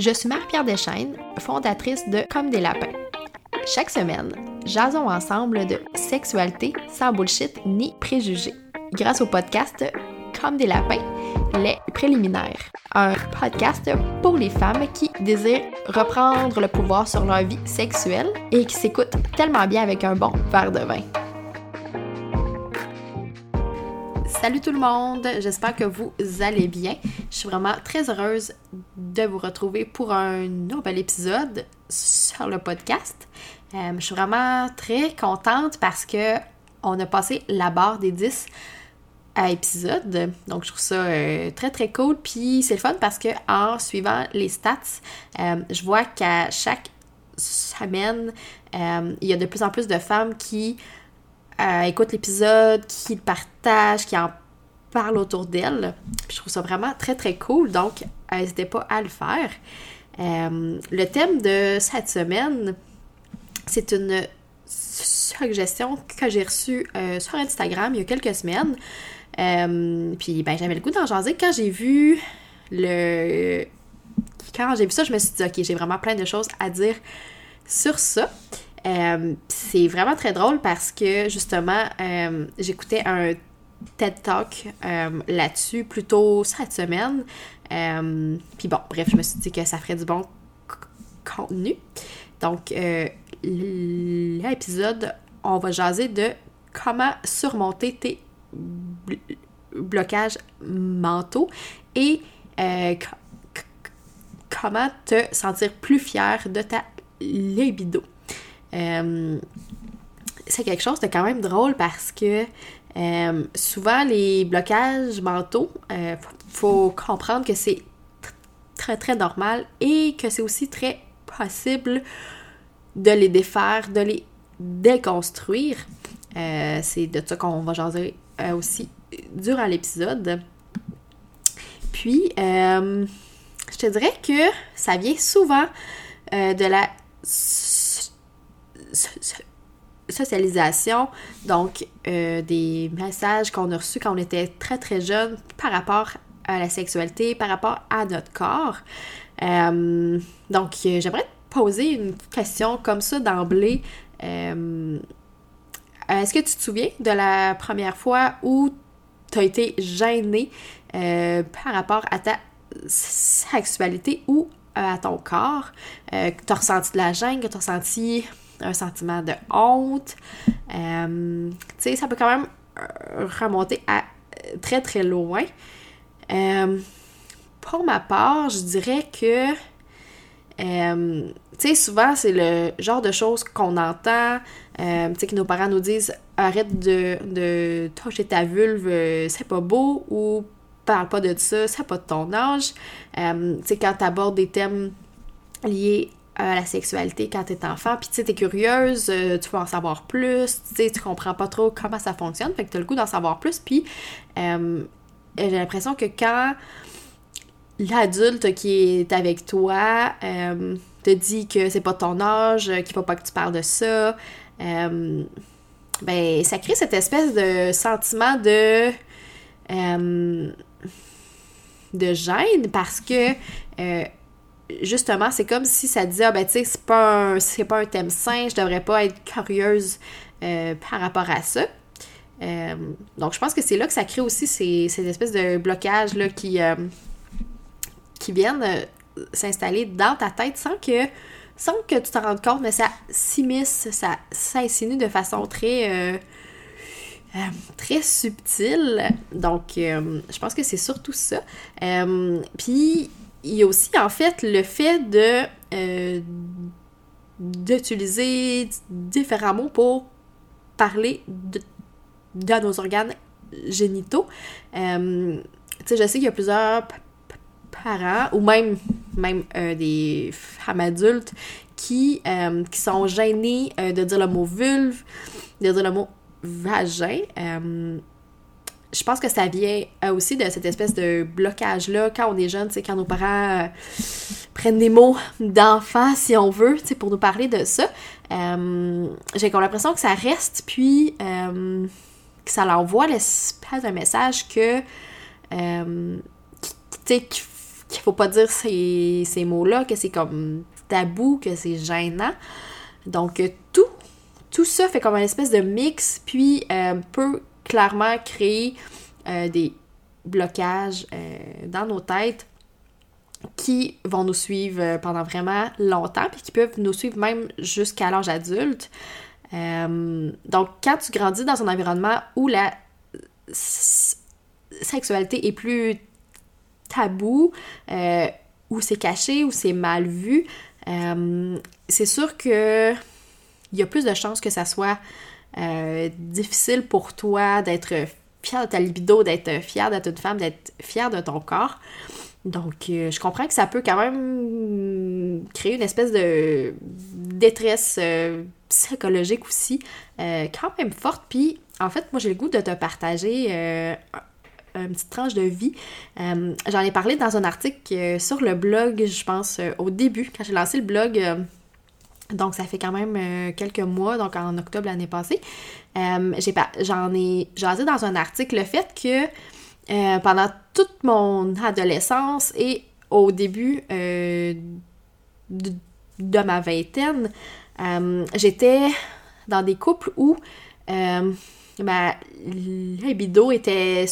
Je suis Marie-Pierre Deschaines, fondatrice de Comme des lapins. Chaque semaine, jasons ensemble de sexualité sans bullshit ni préjugés. Grâce au podcast Comme des lapins, les préliminaires. Un podcast pour les femmes qui désirent reprendre le pouvoir sur leur vie sexuelle et qui s'écoutent tellement bien avec un bon verre de vin. Salut tout le monde, j'espère que vous allez bien. Je suis vraiment très heureuse de vous retrouver pour un nouvel épisode sur le podcast. Euh, je suis vraiment très contente parce que on a passé la barre des 10 à épisodes. Donc, je trouve ça euh, très, très cool. Puis, c'est le fun parce que en suivant les stats, euh, je vois qu'à chaque semaine, il y a de plus en plus de femmes qui écoutent l'épisode, qui le partagent, qui en parlent autour d'elles. Je trouve ça vraiment très, très cool. Donc, n'hésitez pas à le faire. le thème de cette semaine, c'est une suggestion que j'ai reçue sur Instagram il y a quelques semaines. Euh, puis ben, j'avais le goût d'en jaser. Quand j'ai vu le. Quand j'ai vu ça, je me suis dit, OK, j'ai vraiment plein de choses à dire sur ça. Euh, c'est vraiment très drôle parce que justement, euh, j'écoutais un TED Talk là-dessus plus tôt cette semaine. Puis bon, bref, je me suis dit que ça ferait du bon contenu. Donc, l'épisode, on va jaser de comment surmonter tes blocages mentaux et euh, comment te sentir plus fier de ta libido. Euh, c'est quelque chose de quand même drôle parce que euh, souvent les blocages mentaux, il faut comprendre que c'est très très normal et que c'est aussi très possible de les défaire, de les déconstruire. c'est de ça qu'on va jaser euh, aussi durant l'épisode. Puis, euh, je te dirais que ça vient souvent euh, de la socialisation, donc des messages qu'on a reçus quand on était très très jeune par rapport à la sexualité, par rapport à notre corps. donc, j'aimerais te poser une question comme ça d'emblée. Euh, est-ce que tu te souviens de la première fois où tu as été gêné euh, par rapport à ta sexualité ou euh, à ton corps, tu as ressenti de la gêne, que tu as ressenti un sentiment de honte. tu sais, ça peut quand même remonter à très très loin. pour ma part, je dirais que tu sais, souvent, c'est le genre de choses qu'on entend, euh, tu sais, que nos parents nous disent arrête de, de toucher ta vulve, euh, c'est pas beau, ou parle pas de ça, c'est pas de ton âge. Euh, tu sais, quand t'abordes des thèmes liés à la sexualité quand t'es enfant, puis tu sais, t'es curieuse, tu veux en savoir plus, tu sais, tu comprends pas trop comment ça fonctionne, fait que t'as le goût d'en savoir plus, puis j'ai l'impression que quand l'adulte qui est avec toi te dit que c'est pas ton âge, qu'il faut pas que tu parles de ça, euh, ben, ça crée cette espèce de sentiment. Euh, de gêne parce que. Euh, justement, c'est comme si ça disait, ah ben tu sais, c'est pas, un, pas un thème sain, je devrais pas être curieuse par rapport à ça. donc, je pense que c'est là que ça crée aussi ces, ces espèces de blocages là, qui, qui viennent s'installer dans ta tête sans que sans que tu t'en rendes compte, mais ça s'immisce, ça s'insinue de façon très, euh, euh, très subtile. Donc, euh, je pense que c'est surtout ça. Puis, il y a aussi, en fait, le fait de d'utiliser différents mots pour parler de, de nos organes génitaux. tu sais, je sais qu'il y a plusieurs parents ou même, même euh, des femmes adultes qui, euh, qui sont gênées euh, de dire le mot vulve, de dire le mot vagin. Je pense que ça vient aussi de cette espèce de blocage-là quand on est jeune, quand nos parents prennent des mots d'enfant, si on veut, pour nous parler de ça. J'ai l'impression que ça reste, puis que ça l'envoie l'espèce de message que, qu'il faut pas dire ces, ces mots-là, que c'est comme tabou, que c'est gênant. Donc, tout, tout ça fait comme une espèce de mix, puis peut clairement créer des blocages dans nos têtes qui vont nous suivre euh, pendant vraiment longtemps, puis qui peuvent nous suivre même jusqu'à l'âge adulte. Euh, donc, quand tu grandis dans un environnement où la sexualité est plus tabou, euh, où c'est caché, où c'est mal vu, c'est sûr que il y a plus de chances que ça soit difficile pour toi d'être fier de ta libido, d'être fier d'être une femme, d'être fier de ton corps. Donc, euh, je comprends que ça peut quand même créer une espèce de détresse euh, psychologique aussi, euh, quand même forte. Puis, en fait, moi, j'ai le goût de te partager une petite tranche de vie. J'en ai parlé dans un article sur le blog, je pense, au début, quand j'ai lancé le blog. Donc, ça fait quand même quelques mois, donc en octobre l'année passée. J'en ai jasé dans un article le fait que euh, pendant toute mon adolescence et au début euh, de, ma vingtaine, euh, j'étais dans des couples où ma libido était,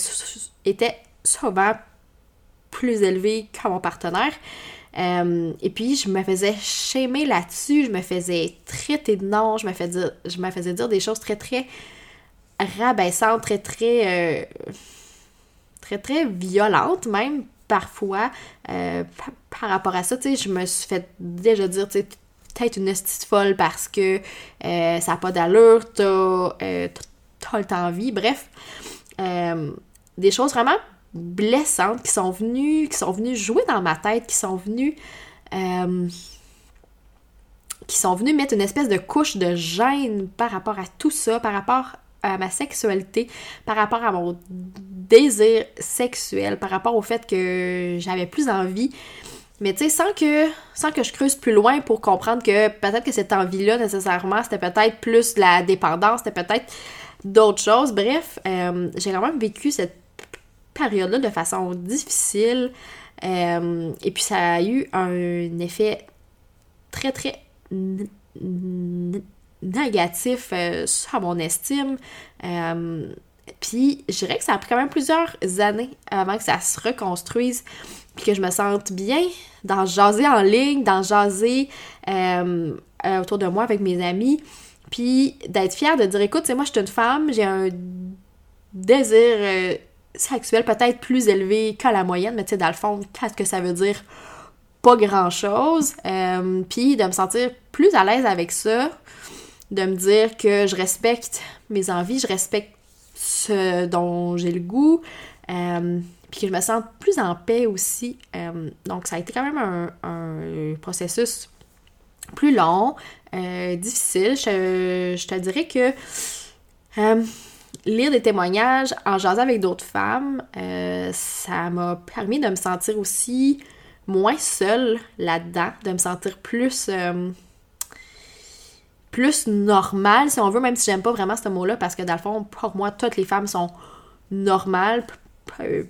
était souvent plus élevée que mon partenaire. Et puis, je me faisais shamer là-dessus, je me faisais traiter de non, je me faisais dire, je me faisais dire des choses très, très rabaissantes, très, très très, très violente, même parfois, euh, par rapport à ça. Tu sais, je me suis fait déjà dire, tu sais, peut-être une petite folle parce que euh, ça n'a pas d'allure, t'as euh, le temps vie, bref. des choses vraiment blessantes qui sont venues, qui sont venues jouer dans ma tête, qui sont venues qui sont venues mettre une espèce de couche de gêne par rapport à tout ça, par rapport à ma sexualité, par rapport à mon désir sexuel, par rapport au fait que j'avais plus envie. Mais tu sais, sans que, sans que je creuse plus loin pour comprendre que peut-être que cette envie-là, nécessairement, c'était peut-être plus la dépendance, c'était peut-être d'autres choses. Bref, euh, j'ai quand même vécu cette période-là de façon difficile. Euh, et puis ça a eu un effet très, très négatif euh, sur mon estime. Euh, puis je dirais que ça a pris quand même plusieurs années avant que ça se reconstruise, puis que je me sente bien dans jaser en ligne, dans jaser euh, autour de moi avec mes amis, puis d'être fière de dire écoute, c'est moi je suis une femme, j'ai un désir sexuel peut-être plus élevé que la moyenne, mais tu sais, dans le fond, qu'est-ce que ça veut dire? Pas grand-chose. puis de me sentir plus à l'aise avec ça, de me dire que je respecte mes envies, je respecte ce dont j'ai le goût, euh, puis que je me sens plus en paix aussi. Euh, donc, ça a été quand même un, processus plus long, euh, difficile. Je, te dirais que lire des témoignages en jasant avec d'autres femmes, ça m'a permis de me sentir aussi moins seule là-dedans, de me sentir plus plus normal, si on veut, même si j'aime pas vraiment ce mot-là, parce que dans le fond, pour moi, toutes les femmes sont normales, peu,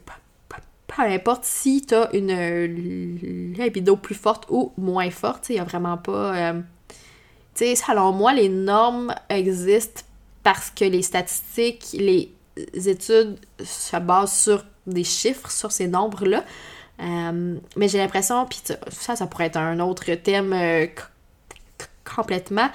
importe si t'as une libido plus forte ou moins forte, il y a vraiment pas... Euh, tu sais, selon moi, les normes existent parce que les statistiques, les études se basent sur des chiffres, sur ces nombres-là. Euh, mais j'ai l'impression, puis ça, ça pourrait être un autre thème euh, complètement.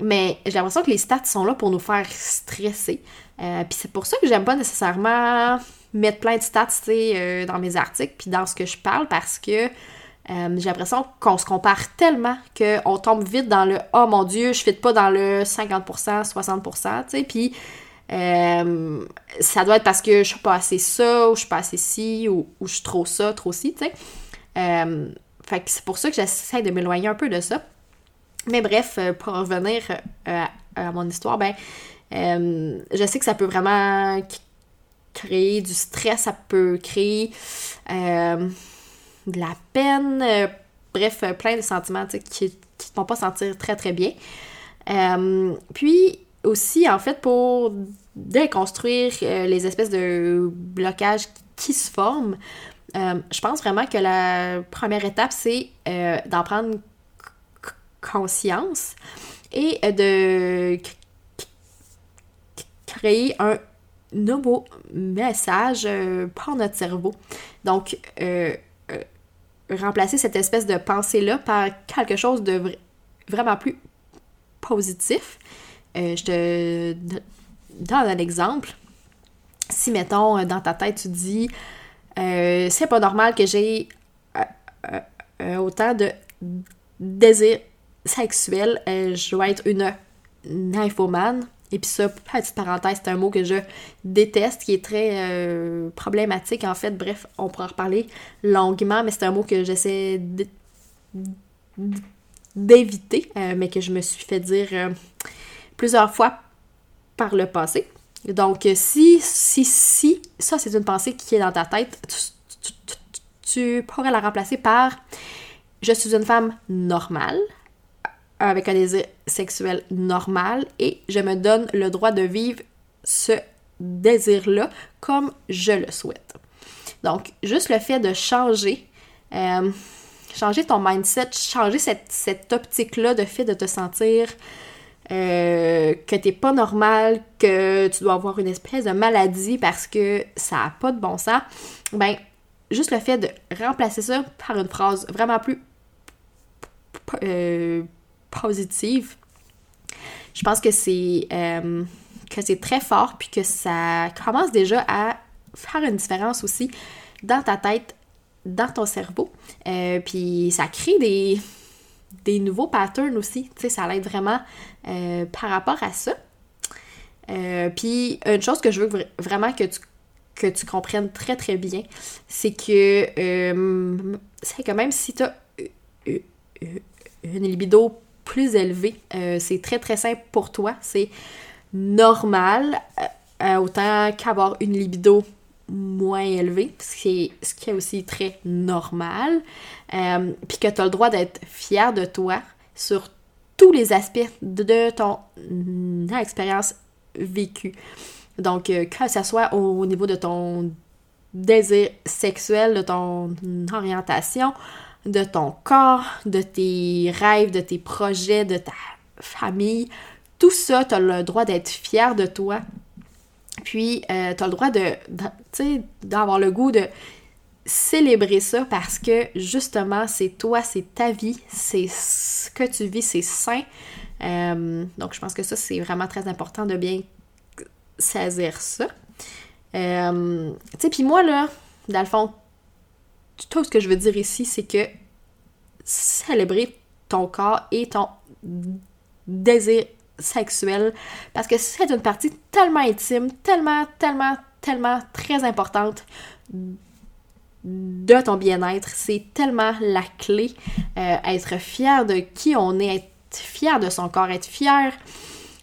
Mais j'ai l'impression que les stats sont là pour nous faire stresser. Euh, puis c'est pour ça que j'aime pas nécessairement mettre plein de stats euh, dans mes articles puis dans ce que je parle parce que euh, j'ai l'impression qu'on se compare tellement qu'on tombe vite dans le Oh mon Dieu, je ne pas dans le 50%, 60%, tu sais. Puis ça doit être parce que je suis pas assez ça, ou je suis pas assez ci, ou, je suis trop ça, trop ci, tu sais. fait que c'est pour ça que j'essaie de m'éloigner un peu de ça. Mais bref, euh, pour revenir euh, à, mon histoire, ben, euh, je sais que ça peut vraiment créer du stress, ça peut créer de la peine, bref, plein de sentiments qui ne te font pas sentir très très bien. puis aussi, en fait, pour déconstruire les espèces de blocages qui se forment, je pense vraiment que la première étape, c'est d'en prendre conscience et de créer un nouveau message pour notre cerveau. Donc, remplacer cette espèce de pensée-là par quelque chose de vraiment plus positif. je te donne un exemple. Si, mettons, dans ta tête, tu dis euh, c'est pas normal que j'ai euh, euh, autant de désir sexuel, je dois être une nymphomane. Et puis ça, petite parenthèse, c'est un mot que je déteste, qui est très problématique en fait. Bref, on pourra en reparler longuement, mais c'est un mot que j'essaie d'éviter, mais que je me suis fait dire plusieurs fois par le passé. Donc, si, si, si, ça c'est une pensée qui est dans ta tête, tu, pourrais la remplacer par je suis une femme normale, avec un désir sexuel normal, et je me donne le droit de vivre ce désir-là comme je le souhaite. Donc, juste le fait de changer, euh, changer ton mindset, changer cette, optique-là de fait de te sentir euh, que t'es pas normal, que tu dois avoir une espèce de maladie parce que ça a pas de bon sens, ben, juste le fait de remplacer ça par une phrase vraiment plus euh, positive, je pense que c'est euh, que c'est très fort puis que ça commence déjà à faire une différence aussi dans ta tête, dans ton cerveau. puis ça crée des, des nouveaux patterns aussi. Tu sais, ça l'aide vraiment euh, par rapport à ça. Euh, puis une chose que je veux vraiment que tu, que tu comprennes très très bien, c'est que euh, c'est que même si tu as une libido plus élevée, c'est très très simple pour toi. C'est normal, autant qu'avoir une libido moins élevée, ce qui est, aussi très normal. Euh, puis que tu as le droit d'être fier de toi sur tous les aspects de ton expérience vécue. Donc, euh, que ce soit au niveau de ton désir sexuel, de ton orientation, de ton corps, de tes rêves, de tes projets, de ta famille, tout ça, tu as le droit d'être fier de toi. Puis, euh, tu as le droit de, d'avoir le goût de célébrer ça parce que justement, c'est toi, c'est ta vie, c'est ce que tu vis, c'est sain. Euh, donc, je pense que ça, c'est vraiment très important de bien saisir ça. Euh, tu sais, puis moi, là, dans le fond, tout ce que je veux dire ici, c'est que célébrer ton corps et ton désir sexuel parce que c'est une partie tellement intime, tellement, tellement, tellement très importante de ton bien-être. C'est tellement la clé. Euh, être fier de qui on est, être fier de son corps, être fier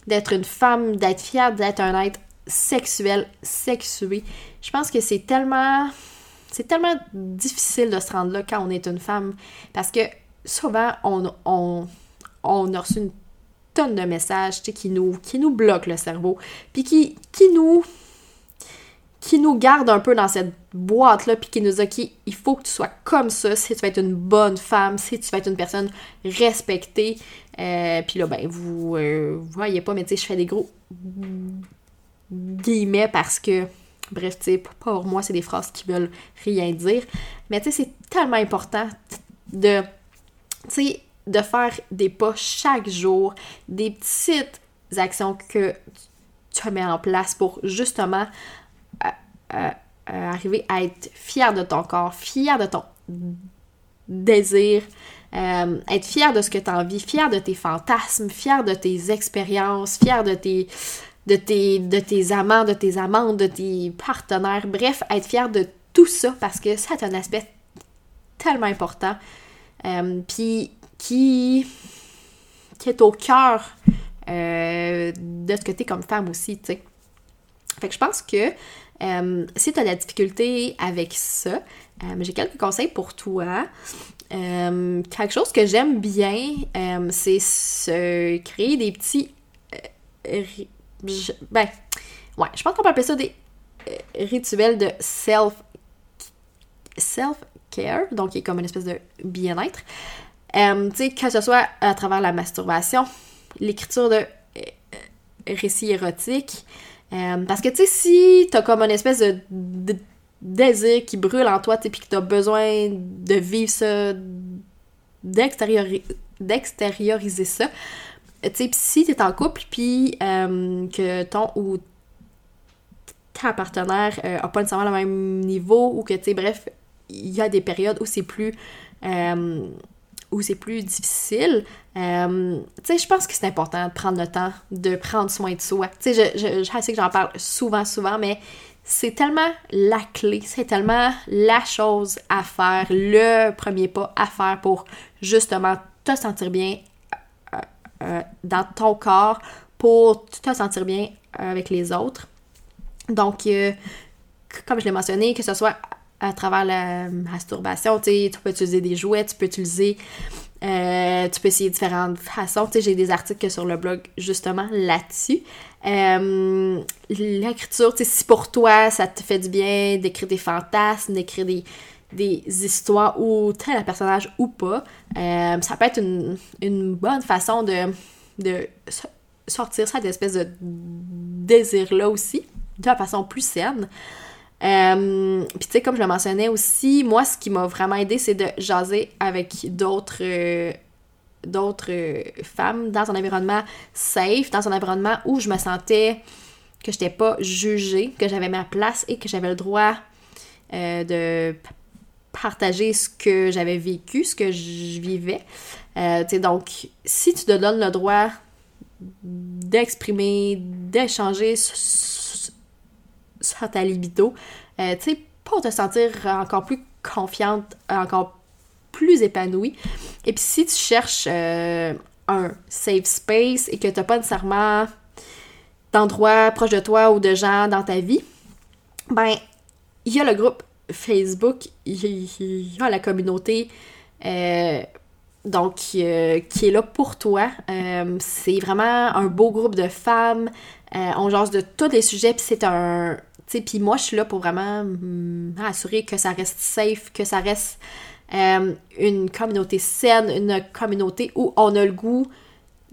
d'être une femme, d'être fier d'être un être sexuel, sexué. Je pense que c'est tellement c'est tellement difficile de se rendre là quand on est une femme parce que souvent on, on, on a reçu une tonne de messages qui nous, qui nous bloquent le cerveau, puis qui, qui nous qui nous garde un peu dans cette boîte-là, puis qui nous dit il faut que tu sois comme ça si tu vas être une bonne femme, si tu vas être une personne respectée. Euh, puis là, ben, vous, euh, voyez pas, mais tu sais, je fais des gros guillemets parce que, bref, tu sais, pour moi, c'est des phrases qui veulent rien dire. Mais tu sais, c'est tellement important de, tu sais, de faire des pas chaque jour, des petites actions que tu mets en place pour justement euh, euh, arriver à être fier de ton corps, fier de ton désir, euh, être fier de ce que tu as envie, fier de tes fantasmes, fier de tes expériences, fier de tes, de tes, de tes amants, de tes amantes, de tes partenaires. Bref, être fier de tout ça parce que ça un aspect tellement important. Puis qui, qui est au cœur de ce que comme femme aussi, tu sais. Fait que je pense que euh, si tu as de la difficulté avec ça, euh, j'ai quelques conseils pour toi. Euh, quelque chose que j'aime bien, c'est se créer des petits. Ben, ouais, je pense qu'on peut appeler ça des rituels de self self-care, donc qui est comme une espèce de bien-être. Euh, tu sais, que ce soit à travers la masturbation, l'écriture de euh, récits érotiques. Euh, parce que, tu sais, si t'as comme une espèce de, désir qui brûle en toi, tu puis que t'as besoin de vivre ça, d'extérioriser ça, tu sais, si t'es en couple, puis que ton ou ta partenaire a pas nécessairement le même niveau, ou que, tu sais, bref, il y a des périodes où c'est plus où c'est plus difficile, euh, tu sais, je pense que c'est important de prendre le temps de prendre soin de soi. Tu sais, je, sais que j'en parle souvent, souvent, mais c'est tellement la clé, c'est tellement la chose à faire, le premier pas à faire pour justement te sentir bien euh, euh, dans ton corps, pour te sentir bien avec les autres. Donc, comme je l'ai mentionné, que ce soit à travers la masturbation. Tu peux utiliser des jouets, tu peux utiliser. Euh, tu peux essayer différentes façons. Tu j'ai des articles sur le blog justement là-dessus. Euh, l'écriture, tu sais, si pour toi ça te fait du bien d'écrire des fantasmes, d'écrire des, des histoires ou tel un personnage ou pas, euh, ça peut être une, bonne façon de, de sortir ça d'espèce de désir-là aussi, de façon plus saine. Euh, Puis tu sais, comme je le mentionnais aussi, moi, ce qui m'a vraiment aidé, c'est de jaser avec d'autres euh, d'autres femmes dans un environnement safe, dans un environnement où je me sentais que je n'étais pas jugée, que j'avais ma place et que j'avais le droit de partager ce que j'avais vécu, ce que je vivais. sais, donc, si tu te donnes le droit d'exprimer, d'échanger sur ta libido. Euh, pour te sentir encore plus confiante, encore plus épanouie. Et puis si tu cherches euh, un safe space et que tu n'as pas nécessairement d'endroits proches de toi ou de gens dans ta vie, ben, il y a le groupe Facebook, il y a la communauté. Euh, donc, qui est là pour toi. c'est vraiment un beau groupe de femmes. on jase de tous les sujets, puis c'est un, puis moi, je suis là pour vraiment m'assurer que ça reste safe, que ça reste euh, une communauté saine, une communauté où on a le goût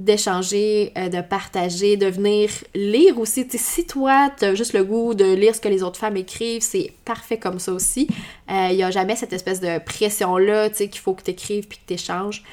d'échanger, euh, de partager, de venir lire aussi. si toi, tu as juste le goût de lire ce que les autres femmes écrivent, c'est parfait comme ça aussi. Il euh, n'y a jamais cette espèce de pression-là, tu sais, qu'il faut que tu écrives puis que tu échanges.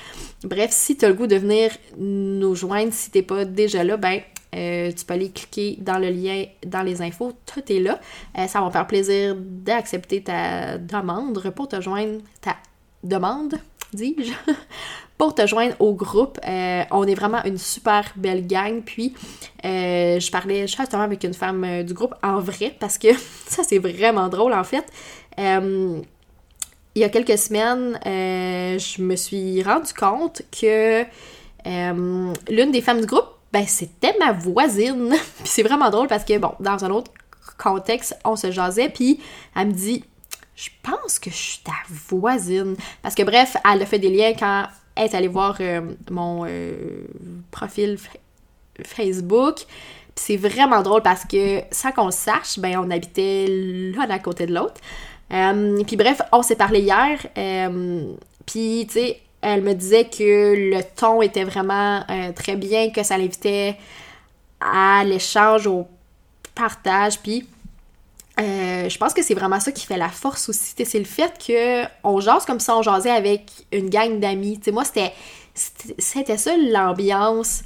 Bref, si tu as le goût de venir nous joindre, si t'es pas déjà là, ben euh, tu peux aller cliquer dans le lien dans les infos, tout est là. Ça va me faire plaisir d'accepter ta demande pour te joindre, ta demande, dis-je, pour te joindre au groupe. Euh, on est vraiment une super belle gang. Puis, je parlais justement avec une femme du groupe en vrai parce que ça, c'est vraiment drôle en fait. il y a quelques semaines, je me suis rendu compte que l'une des femmes du groupe ben c'était ma voisine. puis c'est vraiment drôle parce que, bon, dans un autre contexte, on se jasait, puis elle me dit Je pense que je suis ta voisine. Parce que, bref, elle a fait des liens quand est allée voir euh, mon euh, profil Facebook. C'est vraiment drôle parce que, sans qu'on le sache, ben on habitait l'un à côté de l'autre. Euh, puis bref, on s'est parlé hier. puis, tu sais, elle me disait que le ton était vraiment très bien, que ça l'invitait à l'échange, au partage, puis euh, je pense que c'est vraiment ça qui fait la force aussi. C'est le fait qu'on jase comme ça, on jasait avec une gang d'amis. moi, c'était c'était ça l'ambiance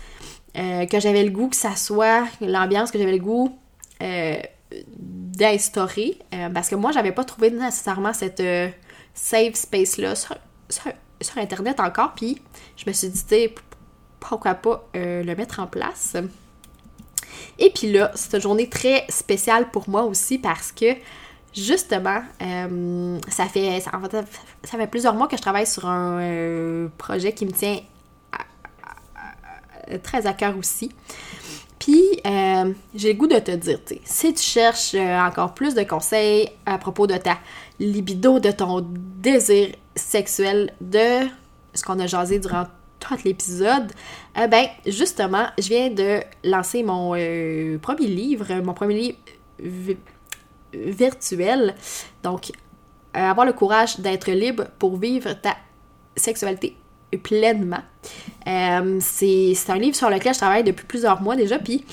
euh, que j'avais le goût que ça soit, l'ambiance que j'avais le goût d'instaurer. parce que moi, j'avais pas trouvé nécessairement cette safe space-là sur Internet encore, puis je me suis dit, pourquoi pas euh, le mettre en place. Et puis là, c'est une journée très spéciale pour moi aussi parce que justement, euh, ça, fait, ça, ça, fait plusieurs mois que je travaille sur un euh, projet qui me tient très à cœur aussi. Puis, j'ai le goût de te dire, si tu cherches encore plus de conseils à propos de ta libido, de ton désir sexuel de ce qu'on a jasé durant tout l'épisode, eh ben justement, je viens de lancer mon euh, premier livre, mon premier livre virtuel. Donc, avoir le courage d'être libre pour vivre ta sexualité pleinement. Euh, c'est un livre sur lequel je travaille depuis plusieurs mois déjà, puis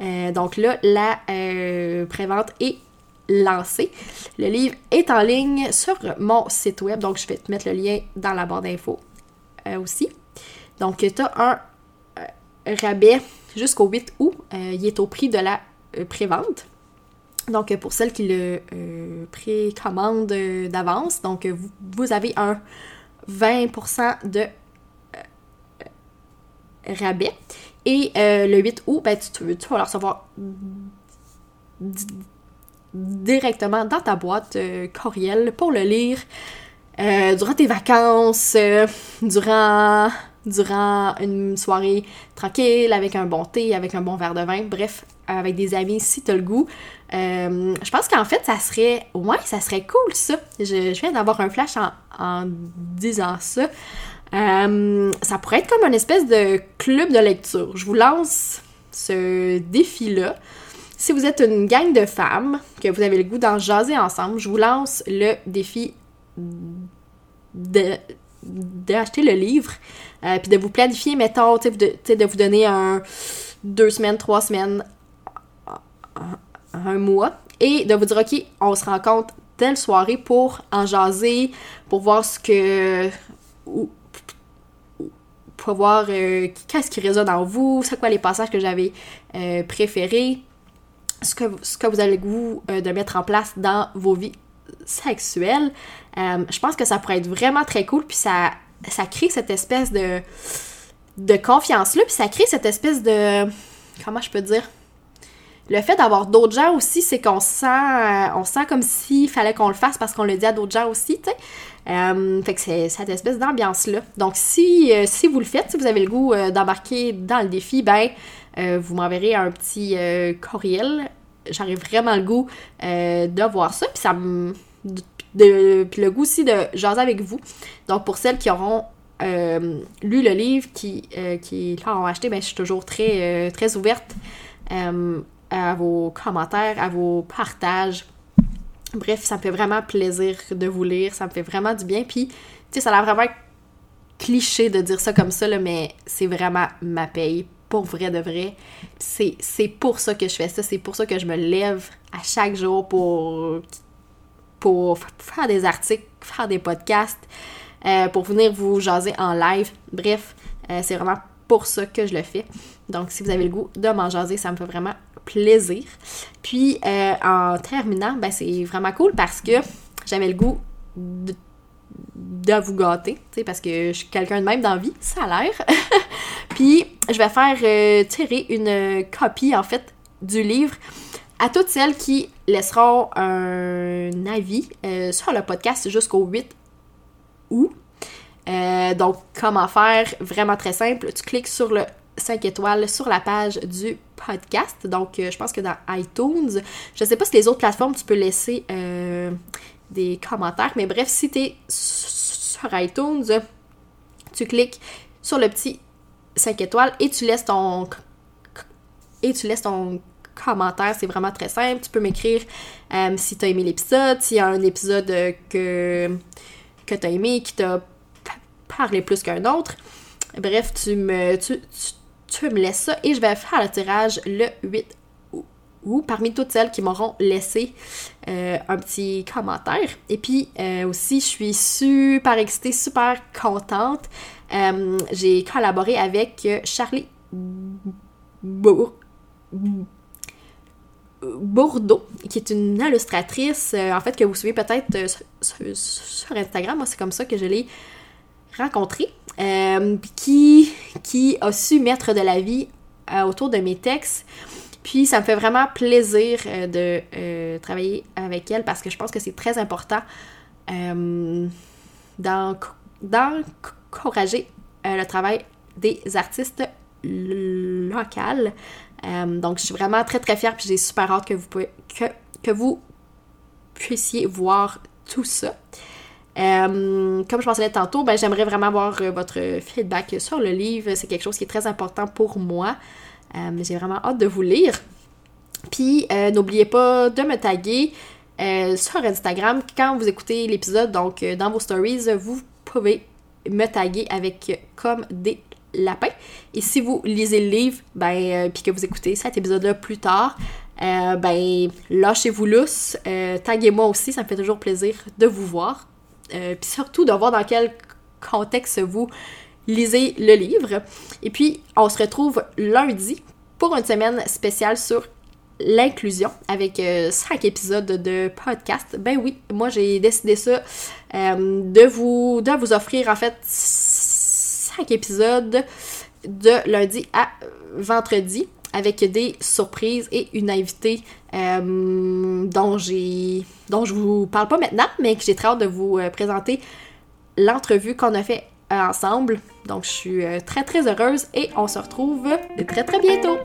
euh, donc là, la euh, prévente est lancée. Le livre est en ligne sur mon site web, donc je vais te mettre le lien dans la barre d'infos aussi. Donc, tu as un rabais jusqu'au 8 août. il est au prix de la prévente. Donc, pour celles qui le précommandent d'avance, donc vous, avez un 20% de rabais. Et euh, le 8 août, ben, tu, tu, vas le recevoir directement dans ta boîte euh, courriel pour le lire euh, durant tes vacances, durant, durant une soirée tranquille, avec un bon thé, avec un bon verre de vin, bref, avec des amis si t'as le goût. je pense qu'en fait, ça serait. Ouais, ça serait cool ça. Je, viens d'avoir un flash en, disant ça. Euh, ça pourrait être comme une espèce de club de lecture. Je vous lance ce défi-là. Si vous êtes une gang de femmes, que vous avez le goût d'en jaser ensemble, je vous lance le défi d'acheter le livre, euh, puis de vous planifier, mettons, de, de vous donner un deux semaines, trois semaines, un mois, et de vous dire, OK, on se rencontre telle soirée pour en jaser, pour voir ce que pour voir euh, qu'est-ce qui résonne en vous, c'est quoi les passages que j'avais euh, préférés, ce que, ce que vous avez le goût de mettre en place dans vos vies sexuelles. Je pense que ça pourrait être vraiment très cool, puis ça, ça crée cette espèce de, de confiance-là, puis ça crée cette espèce de... Comment je peux dire? le fait d'avoir d'autres gens aussi, c'est qu'on sent, on sent comme s'il fallait qu'on le fasse parce qu'on le dit à d'autres gens aussi, tu sais. Euh, fait que c'est cette espèce d'ambiance-là. Donc, si, euh, si vous le faites, si vous avez le goût euh, d'embarquer dans le défi, ben, vous m'enverrez un petit courriel. J'aurais vraiment le goût de voir ça. Puis ça me. Puis le goût aussi de jaser avec vous. Donc, pour celles qui auront lu le livre, qui, qui l'ont acheté, ben, je suis toujours très, très ouverte à vos commentaires, à vos partages. Bref, ça me fait vraiment plaisir de vous lire, ça me fait vraiment du bien. Puis, tu sais, ça a l'air vraiment cliché de dire ça comme ça, là, mais c'est vraiment ma paye, pour vrai de vrai. C'est pour ça que je fais ça, c'est pour ça que je me lève à chaque jour pour, pour faire des articles, faire des podcasts, euh, pour venir vous jaser en live. Bref, euh, c'est vraiment pour ça que je le fais. Donc, si vous avez le goût de m'en jaser, ça me fait vraiment plaisir. Puis, euh, en terminant, ben, c'est vraiment cool parce que j'avais le goût de, vous gâter, parce que je suis quelqu'un de même dans la vie, ça a l'air. Puis, je vais faire tirer une copie, en fait, du livre à toutes celles qui laisseront un avis euh, sur le podcast jusqu'au 8 août. donc, comment faire? Vraiment très simple. Tu cliques sur le 5 étoiles sur la page du podcast. Donc, euh, je pense que dans iTunes, je ne sais pas si les autres plateformes, tu peux laisser euh, des commentaires. Mais bref, si tu es sur iTunes, tu cliques sur le petit 5 étoiles et tu laisses ton et tu laisses ton commentaire, c'est vraiment très simple. Tu peux m'écrire euh, si tu as aimé l'épisode, s'il y a un épisode que, que tu as aimé, qui t'a parlé plus qu'un autre. Bref, tu me, tu, me laisses ça et je vais faire le tirage le 8 ou parmi toutes celles qui m'auront laissé euh, un petit commentaire. Et puis euh, aussi, je suis super excitée, super contente. Euh, j'ai collaboré avec Charlie Bourdeau, qui est une illustratrice, en fait, que vous suivez peut-être sur, Instagram. Moi, c'est comme ça que je l'ai rencontrée. Euh, qui, qui a su mettre de la vie euh, autour de mes textes. Puis ça me fait vraiment plaisir euh, de travailler avec elle parce que je pense que c'est très important d'encourager le travail des artistes locales. Donc je suis vraiment très très fière puis j'ai super hâte que vous, pouvez, vous puissiez voir tout ça. Euh, comme je mentionnais tantôt, ben, j'aimerais vraiment avoir euh, votre feedback sur le livre. C'est quelque chose qui est très important pour moi. Euh, j'ai vraiment hâte de vous lire. Puis, n'oubliez pas de me taguer sur Instagram quand vous écoutez l'épisode. Donc, dans vos stories, vous pouvez me taguer avec comme des lapins. Et si vous lisez le livre, ben, puis que vous écoutez cet épisode-là plus tard, ben, lâchez-vous lousse. taguez-moi aussi, ça me fait toujours plaisir de vous voir. Puis surtout de voir dans quel contexte vous lisez le livre. Et puis, on se retrouve lundi pour une semaine spéciale sur l'inclusion avec euh, cinq épisodes de podcast. Ben oui, moi j'ai décidé ça euh, de, vous, de vous offrir en fait cinq épisodes de lundi à vendredi avec des surprises et une invitée euh, dont j'ai dont je vous parle pas maintenant mais que j'ai très hâte de vous présenter l'entrevue qu'on a fait ensemble. Donc, je suis euh, très, très heureuse et on se retrouve très, très bientôt.